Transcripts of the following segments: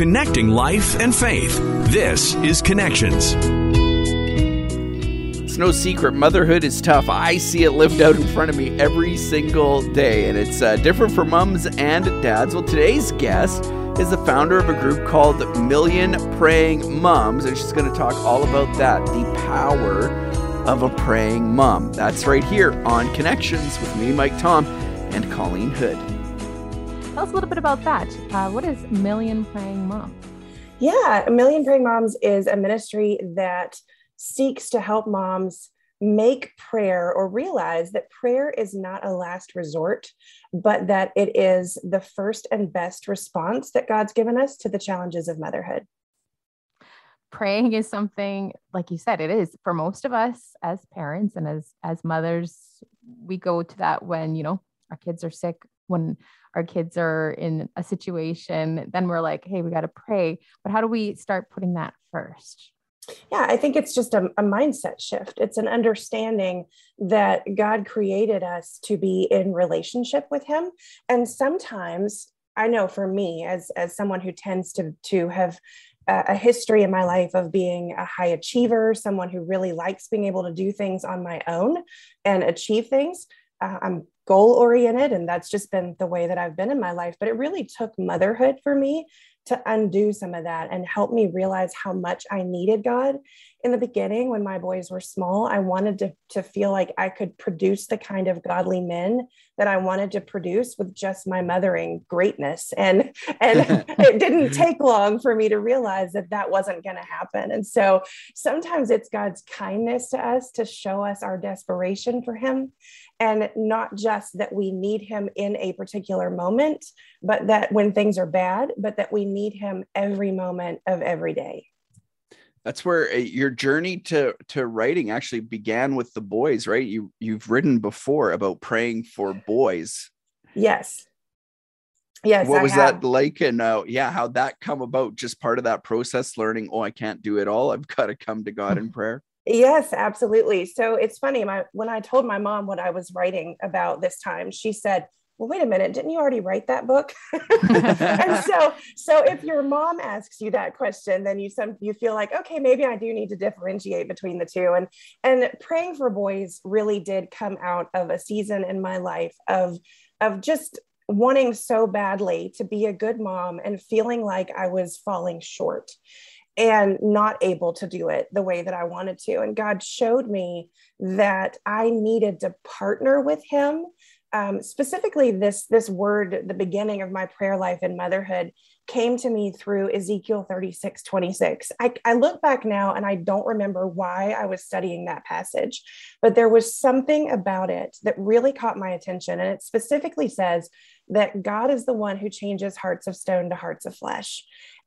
Connecting life and faith. This is Connections. It's no secret, motherhood is tough. I see it lived out in front of me every single day, and it's uh, different for mums and dads. Well, today's guest is the founder of a group called Million Praying Mums, and she's going to talk all about that the power of a praying mom. That's right here on Connections with me, Mike Tom, and Colleen Hood. Tell us a little bit about that. Uh, what is Million Praying Moms? Yeah, A Million Praying Moms is a ministry that seeks to help moms make prayer or realize that prayer is not a last resort, but that it is the first and best response that God's given us to the challenges of motherhood. Praying is something, like you said, it is for most of us as parents and as as mothers. We go to that when you know our kids are sick, when our kids are in a situation, then we're like, hey, we got to pray. But how do we start putting that first? Yeah, I think it's just a, a, mindset shift. It's an understanding that God created us to be in relationship with Him. And sometimes I know for me, as, as someone who tends to, to have a history in my life of being a high achiever, someone who really likes being able to do things on my own and achieve things. Uh, I'm goal oriented, and that's just been the way that I've been in my life. But it really took motherhood for me to undo some of that and help me realize how much I needed God. In the beginning, when my boys were small, I wanted to, to feel like I could produce the kind of godly men that I wanted to produce with just my mothering greatness. And, and it didn't take long for me to realize that that wasn't going to happen. And so sometimes it's God's kindness to us to show us our desperation for Him and not just that we need him in a particular moment but that when things are bad but that we need him every moment of every day. That's where uh, your journey to to writing actually began with the boys right? You you've written before about praying for boys. Yes. Yes what I was have. that like? And uh, yeah how'd that come about? Just part of that process learning oh i can't do it all. I've got to come to god in prayer Yes, absolutely. So it's funny. My when I told my mom what I was writing about this time, she said, "Well, wait a minute, didn't you already write that book?" and so, so if your mom asks you that question, then you some you feel like, okay, maybe I do need to differentiate between the two. And and praying for boys really did come out of a season in my life of of just wanting so badly to be a good mom and feeling like I was falling short and not able to do it the way that I wanted to. And God showed me that I needed to partner with Him. Um, specifically, this this word, the beginning of my prayer life and motherhood, came to me through Ezekiel 36, 26. I, I look back now and I don't remember why I was studying that passage, but there was something about it that really caught my attention. And it specifically says that God is the one who changes hearts of stone to hearts of flesh.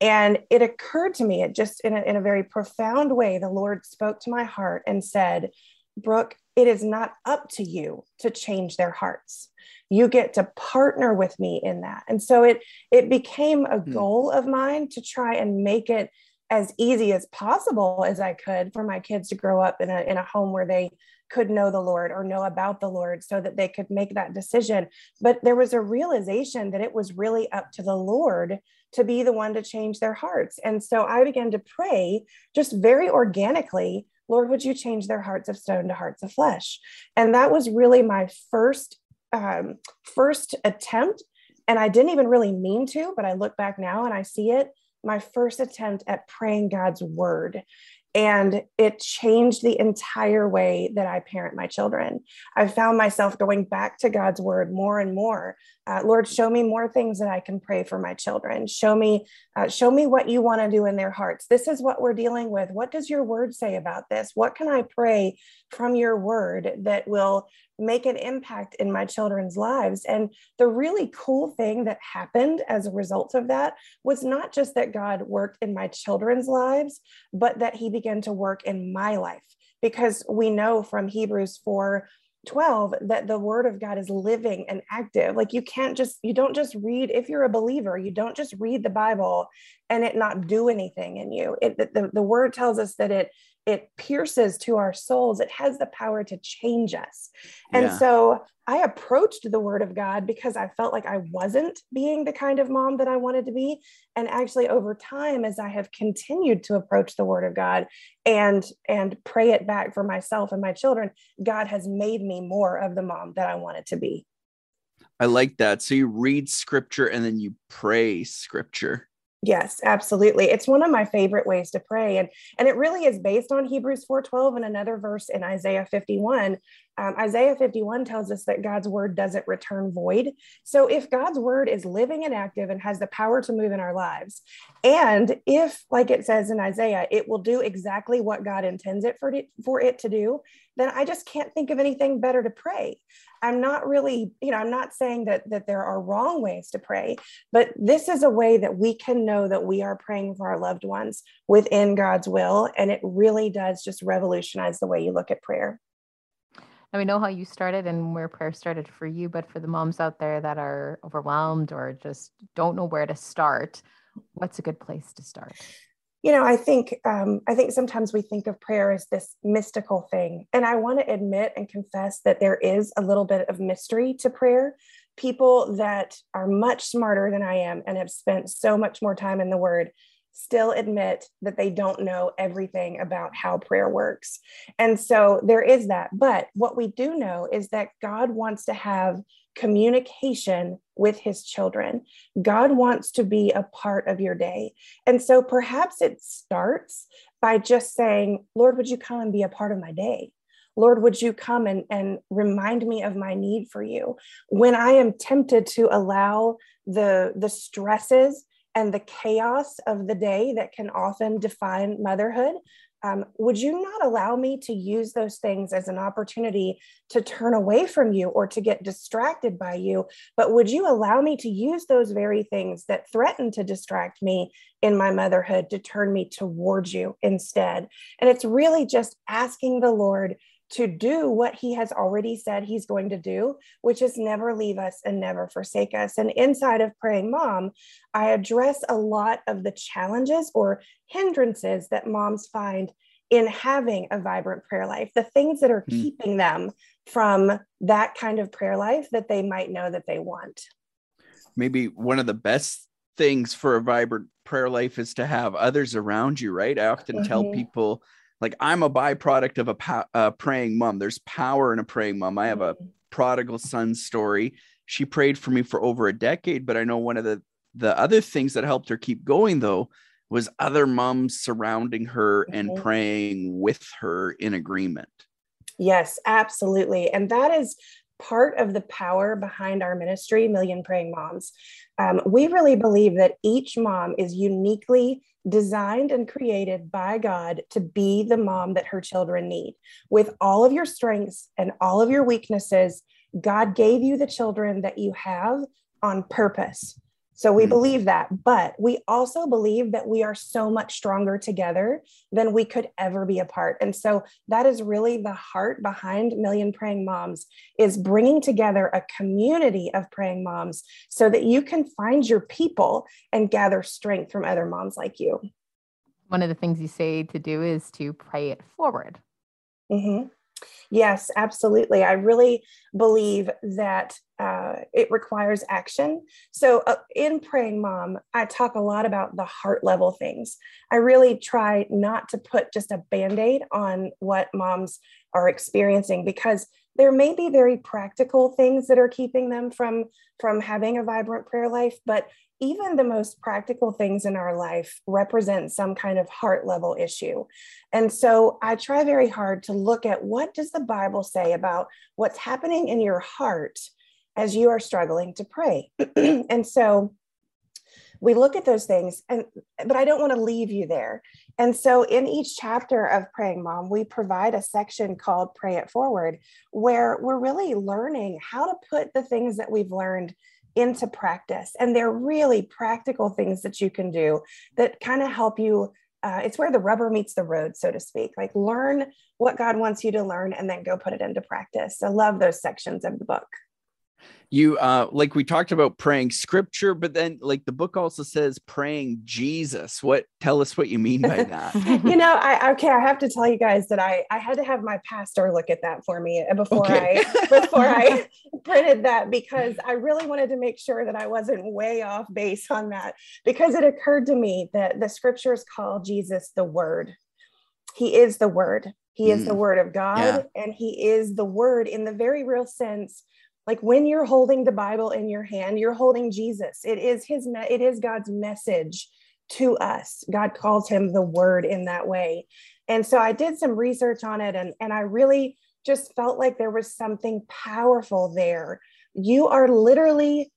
And it occurred to me, it just in a, in a very profound way, the Lord spoke to my heart and said, Brooke, it is not up to you to change their hearts. You get to partner with me in that. And so it it became a hmm. goal of mine to try and make it as easy as possible as I could for my kids to grow up in a, in a home where they could know the Lord or know about the Lord so that they could make that decision. But there was a realization that it was really up to the Lord to be the one to change their hearts. And so I began to pray just very organically, Lord, would you change their hearts of stone to hearts of flesh? And that was really my first um, first attempt. And I didn't even really mean to, but I look back now and I see it my first attempt at praying God's word. And it changed the entire way that I parent my children. I found myself going back to God's word more and more. Uh, Lord, show me more things that I can pray for my children. Show me, uh, show me what you want to do in their hearts. This is what we're dealing with. What does your word say about this? What can I pray from your word that will make an impact in my children's lives. And the really cool thing that happened as a result of that was not just that God worked in my children's lives, but that he began to work in my life. Because we know from Hebrews 4 12 that the word of God is living and active. Like you can't just, you don't just read, if you're a believer, you don't just read the Bible and it not do anything in you. It, the, the word tells us that it it pierces to our souls it has the power to change us and Yeah. so i approached the word of god because i felt like i wasn't being the kind of mom that i wanted to be and actually over time as i have continued to approach the word of god and and pray it back for myself and my children god has made me more of the mom that i wanted to be I like that. So you read scripture and then you pray scripture. Yes, absolutely. It's one of my favorite ways to pray. And, and it really is based on Hebrews 4.12 and another verse in Isaiah 51. Um, Isaiah 51 tells us that God's word doesn't return void. So if God's word is living and active and has the power to move in our lives, and if, like it says in Isaiah, it will do exactly what God intends it for it, for it to do, then I just can't think of anything better to pray. I'm not really, you know, I'm not saying that that there are wrong ways to pray, but this is a way that we can know that we are praying for our loved ones within God's will, and it really does just revolutionize the way you look at prayer. And we know how you started and where prayer started for you, but for the moms out there that are overwhelmed or just don't know where to start, what's a good place to start? You know i think um, i think sometimes we think of prayer as this mystical thing and i want to admit and confess that there is a little bit of mystery to prayer. People that are much smarter than i am and have spent so much more time in the word still admit that they don't know everything about how prayer works. And so there is that but what we do know is that god wants to have communication with his children. God wants to be a part of your day. And so perhaps it starts by just saying, Lord, would you come and be a part of my day? Lord, would you come and, and remind me of my need for you? When I am tempted to allow the, the stresses and the chaos of the day that can often define motherhood, um, would you not allow me to use those things as an opportunity to turn away from you or to get distracted by you? But would you allow me to use those very things that threaten to distract me in my motherhood to turn me towards you instead? And it's really just asking the Lord to do what he has already said he's going to do, which is never leave us and never forsake us. And inside of Praying Mom, I address a lot of the challenges or hindrances that moms find in having a vibrant prayer life, the things that are Mm. keeping them from that kind of prayer life that they might know that they want. Maybe one of the best things for a vibrant prayer life is to have others around you, right? I often tell Mhm. people, like, I'm a byproduct of a po- uh, praying mom. There's power in a praying mom. I have a prodigal son story. She prayed for me for over a decade, but I know one of the the other things that helped her keep going though was other moms surrounding her and Mhm. praying with her in agreement. Yes, absolutely. And that is part of the power behind our ministry, Million Praying Moms. Um, we really believe that each mom is uniquely designed and created by God to be the mom that her children need. With all of your strengths and all of your weaknesses, God gave you the children that you have on purpose. So we Hmm. believe that, but we also believe that we are so much stronger together than we could ever be apart. And so that is really the heart behind Million Praying Moms is bringing together a community of praying moms so that you can find your people and gather strength from other moms like you. One of the things you say to do is to pray it forward. Mhm. Yes, absolutely. I really believe that uh, it requires action. So, uh, in Praying Mom, I talk a lot about the heart level things. I really try not to put just a band aid on what moms are experiencing because there may be very practical things that are keeping them from from having a vibrant prayer life but even the most practical things in our life represent some kind of heart level issue and so i try very hard to look at what does the bible say about what's happening in your heart as you are struggling to pray. And so we look at those things and but i don't want to leave you there. And so in each chapter of praying mom we provide a section called pray it forward where we're really learning how to put the things that we've learned into practice. And they're really practical things that you can do that kind of help you uh, it's where the rubber meets the road so to speak. Like learn what god wants you to learn and then go put it into practice. I love those sections of the book you uh like we talked about praying scripture but then like the book also says praying jesus what tell us what you mean by that you know i okay i have to tell you guys that i i had to have my pastor look at that for me before okay. i before i printed that because i really wanted to make sure that i wasn't way off base on that because it occurred to me that the scriptures call jesus the word he is the word he is mm. the word of god yeah. and he is the word in the very real sense like when you're holding the bible in your hand you're holding jesus. It is his it is god's message to us. God calls him the word in that way. And so i did some research on it and and i really just felt like there was something powerful there. You are literally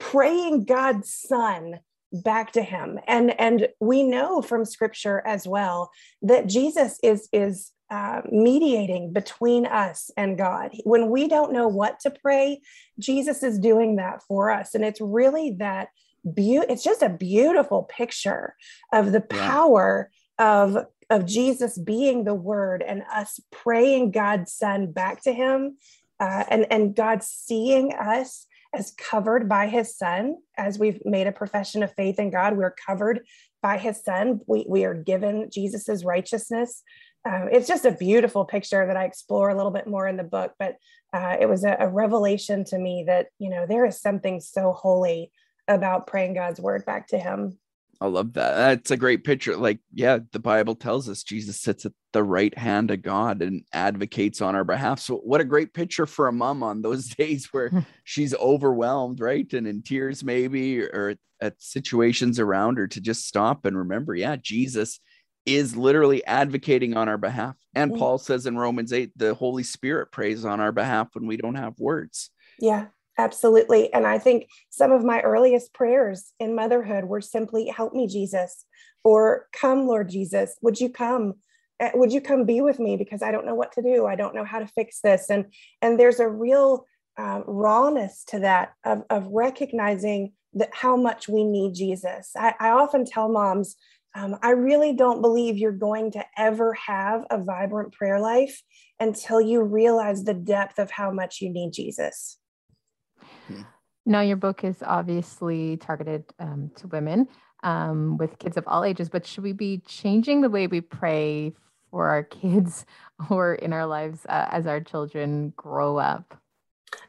praying god's son back to him. And and we know from scripture as well that jesus is is uh, mediating between us and God. When we don't know what to pray, Jesus is doing that for us. And it's really that beauty, it's just a beautiful picture of the power yeah. of, of Jesus being the word and us praying God's son back to him uh, and, and God seeing us as covered by his son as we've made a profession of faith in god we're covered by his son we, we are given jesus's righteousness um, it's just a beautiful picture that I explore a little bit more in the book. But uh, it was a, a, revelation to me that you know there is something so holy about praying God's word back to Him. I love that. That's a great picture. Like, yeah, the Bible tells us Jesus sits at the right hand of God and advocates on our behalf. So, what a great picture for a mom on those days where she's overwhelmed, right? And in tears, maybe, or at situations around her to just stop and remember, yeah, Jesus is literally advocating on our behalf. And Paul says in Romans 8, the Holy Spirit prays on our behalf when we don't have words. Yeah, absolutely. And I think some of my earliest prayers in motherhood were simply, Help me, Jesus, or Come, Lord Jesus, would you come? Eh, would you come be with me because I don't know what to do. I don't know how to fix this. And and there's a real um, rawness to that of, of recognizing that how much we need Jesus. I, I often tell moms, um, I really don't believe you're going to ever have a vibrant prayer life until you realize the depth of how much you need Jesus. Hmm. Now, your book is obviously targeted um, to women um, with kids of all ages, but should we be changing the way we pray for our kids or in our lives uh, as our children grow up?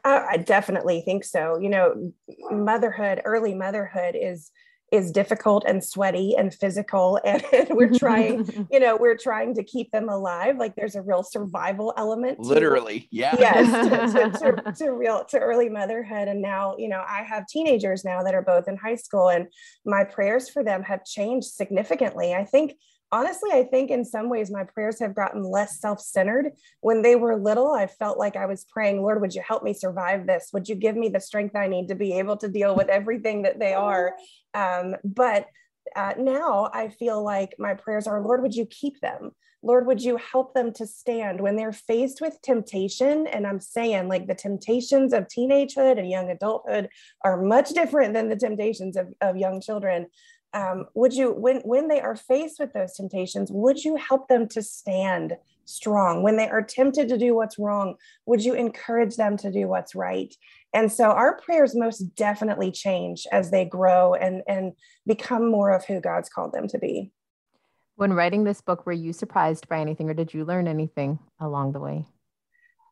Uh, I definitely think so. You know, motherhood, early motherhood is is difficult and sweaty and physical and, we're trying you know we're trying to keep them alive like there's a real survival element to, literally yeah. Yes to, to, to, to, real to early motherhood and now you know i have teenagers now that are both in high school and my prayers for them have changed significantly. I think honestly, I think in some ways my prayers have gotten less self centered. When they were little, I felt like I was praying, Lord, would you help me survive this? Would you give me the strength I need to be able to deal with everything that they are? Um, but uh, now I feel like my prayers are, Lord, would you keep them? Lord, would you help them to stand when they're faced with temptation? And I'm saying, like, the temptations of teenagehood and young adulthood are much different than the temptations of, of young children um, would you when when they are faced with those temptations would you help them to stand strong? When they are tempted to do what's wrong would you encourage them to do what's right? And so our prayers most definitely change as they grow and and become more of who god's called them to be. When writing this book were you surprised by anything or did you learn anything along the way?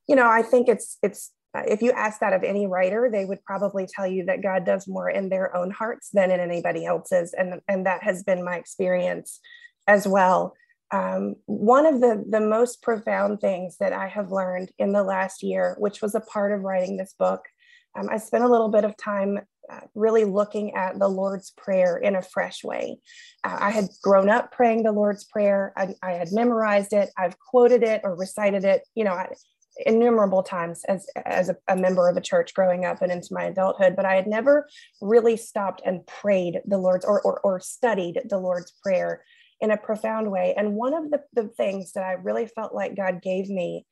You know i think it's it's if you ask that of any writer, they would probably tell you that God does more in their own hearts than in anybody else's. And, and that has been my experience as well. Um, one of the, the most profound things that I have learned in the last year, which was a part of writing this book, um, I spent a little bit of time uh, really looking at the Lord's Prayer in a fresh way. Uh, I had grown up praying the Lord's Prayer. I, I, had memorized it. I've quoted it or recited it. You know, innumerable times as as a, a, member of a church growing up and into my adulthood but i had never really stopped and prayed the lord's or or, or studied the lord's prayer in a profound way. And one of the, the things that i really felt like god gave me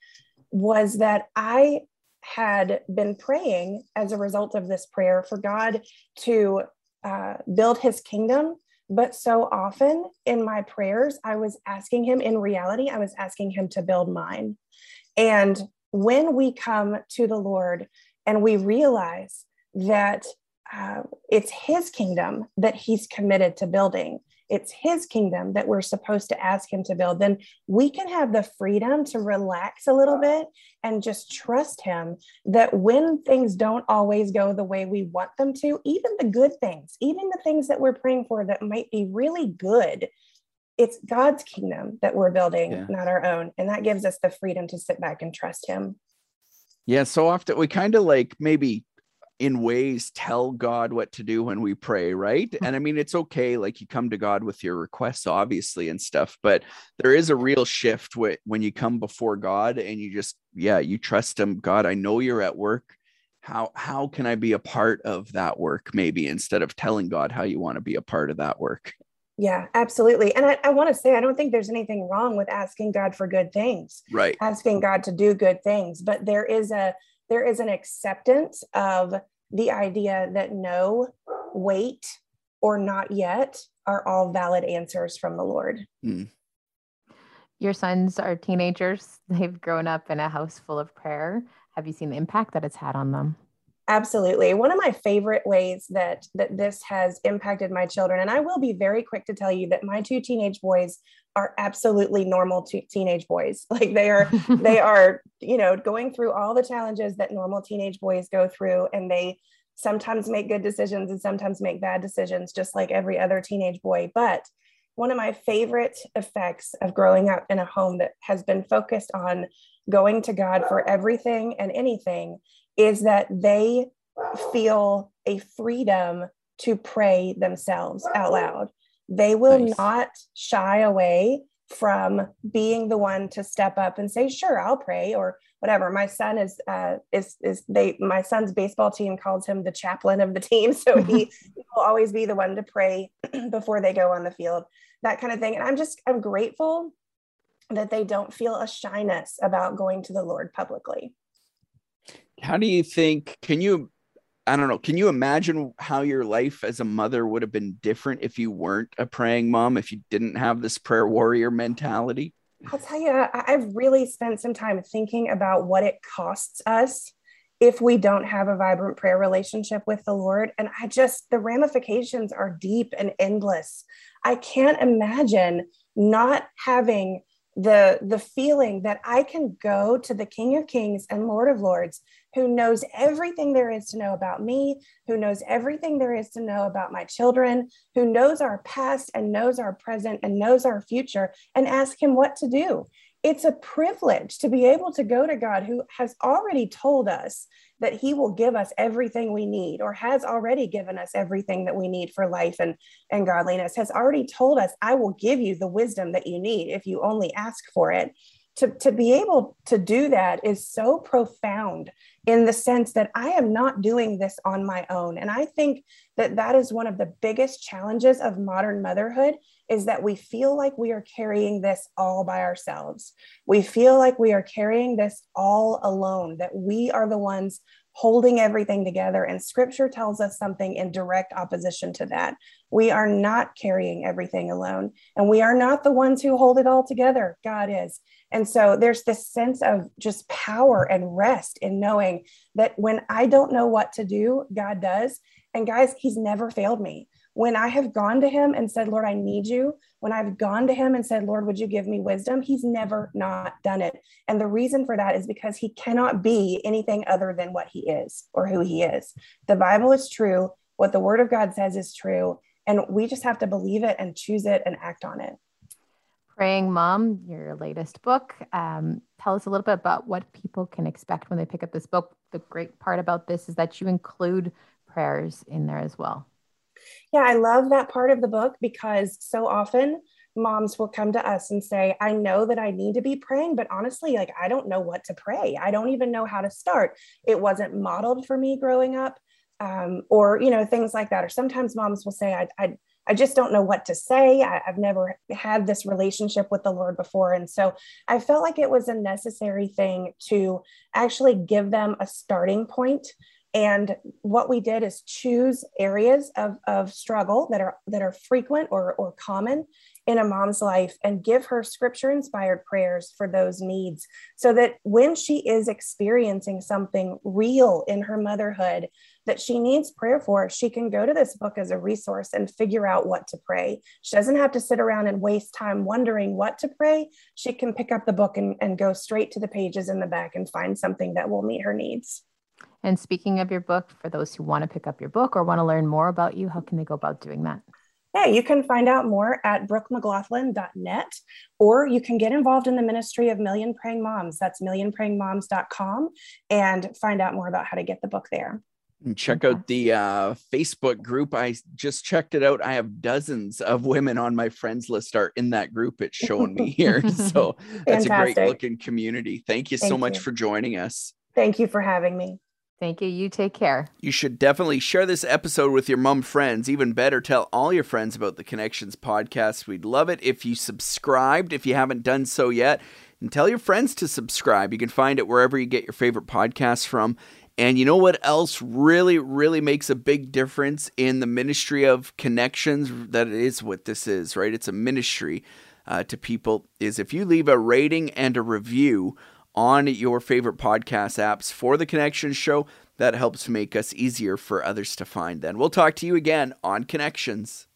was that i had been praying as a result of this prayer for god to uh, build his kingdom but so often in my prayers i was asking him in reality i was asking him to build mine and when we come to the Lord and we realize that uh, it's his kingdom that he's committed to building it's his kingdom that we're supposed to ask him to build, then we can have the freedom to relax a little bit and just trust him that when things don't always go the way we want them to, even the good things, even the things that we're praying for that might be really good, it's God's kingdom that we're building, yeah. not our own. And that gives us the freedom to sit back and trust him. Yeah, so often we kind of like maybe in ways tell God what to do when we pray, right? And I mean, it's okay, like you come to God with your requests, obviously, and stuff, but there is a real shift when you come before God and you just, yeah, you trust Him. God, I know you're at work. How how can I be a part of that work? Maybe instead of telling God how you want to be a part of that work. Yeah, absolutely. And I, I want to say, I don't think there's anything wrong with asking God for good things, right? Asking God to do good things, but there is a there is an acceptance of the idea that no, wait, or not yet are all valid answers from the Lord. Mm. Your sons are teenagers. They've grown up in a house full of prayer. Have you seen the impact that it's had on them? Absolutely. One of my favorite ways that that this has impacted my children and I will be very quick to tell you that my two teenage boys are absolutely normal to teenage boys. Like they are they are, you know, going through all the challenges that normal teenage boys go through and they sometimes make good decisions and sometimes make bad decisions just like every other teenage boy. But one of my favorite effects of growing up in a home that has been focused on going to God for everything and anything is that they feel a freedom to pray themselves out loud. They will nice. not shy away from being the one to step up and say, "Sure, I'll pray," or whatever. My son is uh, is is they my son's baseball team calls him the chaplain of the team, so he, he will always be the one to pray before they go on the field, that kind of thing. And I'm just I'm grateful that they don't feel a shyness about going to the Lord publicly. How do you think? Can you? I don't know. Can you imagine how your life as a mother would have been different if you weren't a praying mom? If you didn't have this prayer warrior mentality? I'll tell you, I've really spent some time thinking about what it costs us if we don't have a vibrant prayer relationship with the Lord. And I just, the ramifications are deep and endless. I can't imagine not having the the feeling that I can go to the King of Kings and Lord of Lords who knows everything there is to know about me, who knows everything there is to know about my children, who knows our past and knows our present and knows our future and ask him what to do. It's a privilege to be able to go to God who has already told us that he will give us everything we need or has already given us everything that we need for life and, and godliness, has already told us, I will give you the wisdom that you need if you only ask for it. To, to be able to do that is so profound in the sense that I am not doing this on my own. And I think that that is one of the biggest challenges of modern motherhood is that we feel like we are carrying this all by ourselves. We feel like we are carrying this all alone, that we are the ones holding everything together. And scripture tells us something in direct opposition to that. We are not carrying everything alone, and we are not the ones who hold it all together. God is. And so there's this sense of just power and rest in knowing that when I don't know what to do, God does. And guys, He's never failed me. When I have gone to Him and said, Lord, I need you, when I've gone to Him and said, Lord, would you give me wisdom? He's never not done it. And the reason for that is because He cannot be anything other than what He is or who He is. The Bible is true. What the Word of God says is true. And we just have to believe it and choose it and act on it. Praying Mom, your latest book. Um, tell us a little bit about what people can expect when they pick up this book. The great part about this is that you include prayers in there as well. Yeah, I love that part of the book because so often moms will come to us and say, I know that I need to be praying, but honestly, like, I don't know what to pray. I don't even know how to start. It wasn't modeled for me growing up. Um, or, you know, things like that. Or sometimes moms will say, I, I, I just don't know what to say. I, have never had this relationship with the Lord before. And so I felt like it was a necessary thing to actually give them a starting point And what we did is choose areas of, of struggle that are that are frequent or, or common in a mom's life and give her scripture inspired prayers for those needs so that when she is experiencing something real in her motherhood that she needs prayer for, she can go to this book as a resource and figure out what to pray. She doesn't have to sit around and waste time wondering what to pray. She can pick up the book and, and go straight to the pages in the back and find something that will meet her needs. And speaking of your book, for those who want to pick up your book or want to learn more about you, how can they go about doing that? Yeah, you can find out more at brookemclaughlin.net, or you can get involved in the ministry of Million Praying Moms. That's millionprayingmoms.com and find out more about how to get the book there. And check out the uh, Facebook group. I just checked it out. I have dozens of women on my friends list are in that group. It's showing me here. So that's a great looking community. Thank you Thank so much you. for joining us. Thank you for having me. Thank you. You take care. You should definitely share this episode with your mom friends. Even better, tell all your friends about the Connections podcast. We'd love it if you subscribed, if you haven't done so yet, and tell your friends to subscribe. You can find it wherever you get your favorite podcasts from. And you know what else really, really makes a big difference in the ministry of connections? That is what this is, right? It's a ministry uh, to people. Is if you leave a rating and a review on your favorite podcast apps for the Connections Show, that helps make us easier for others to find. Then we'll talk to you again on Connections.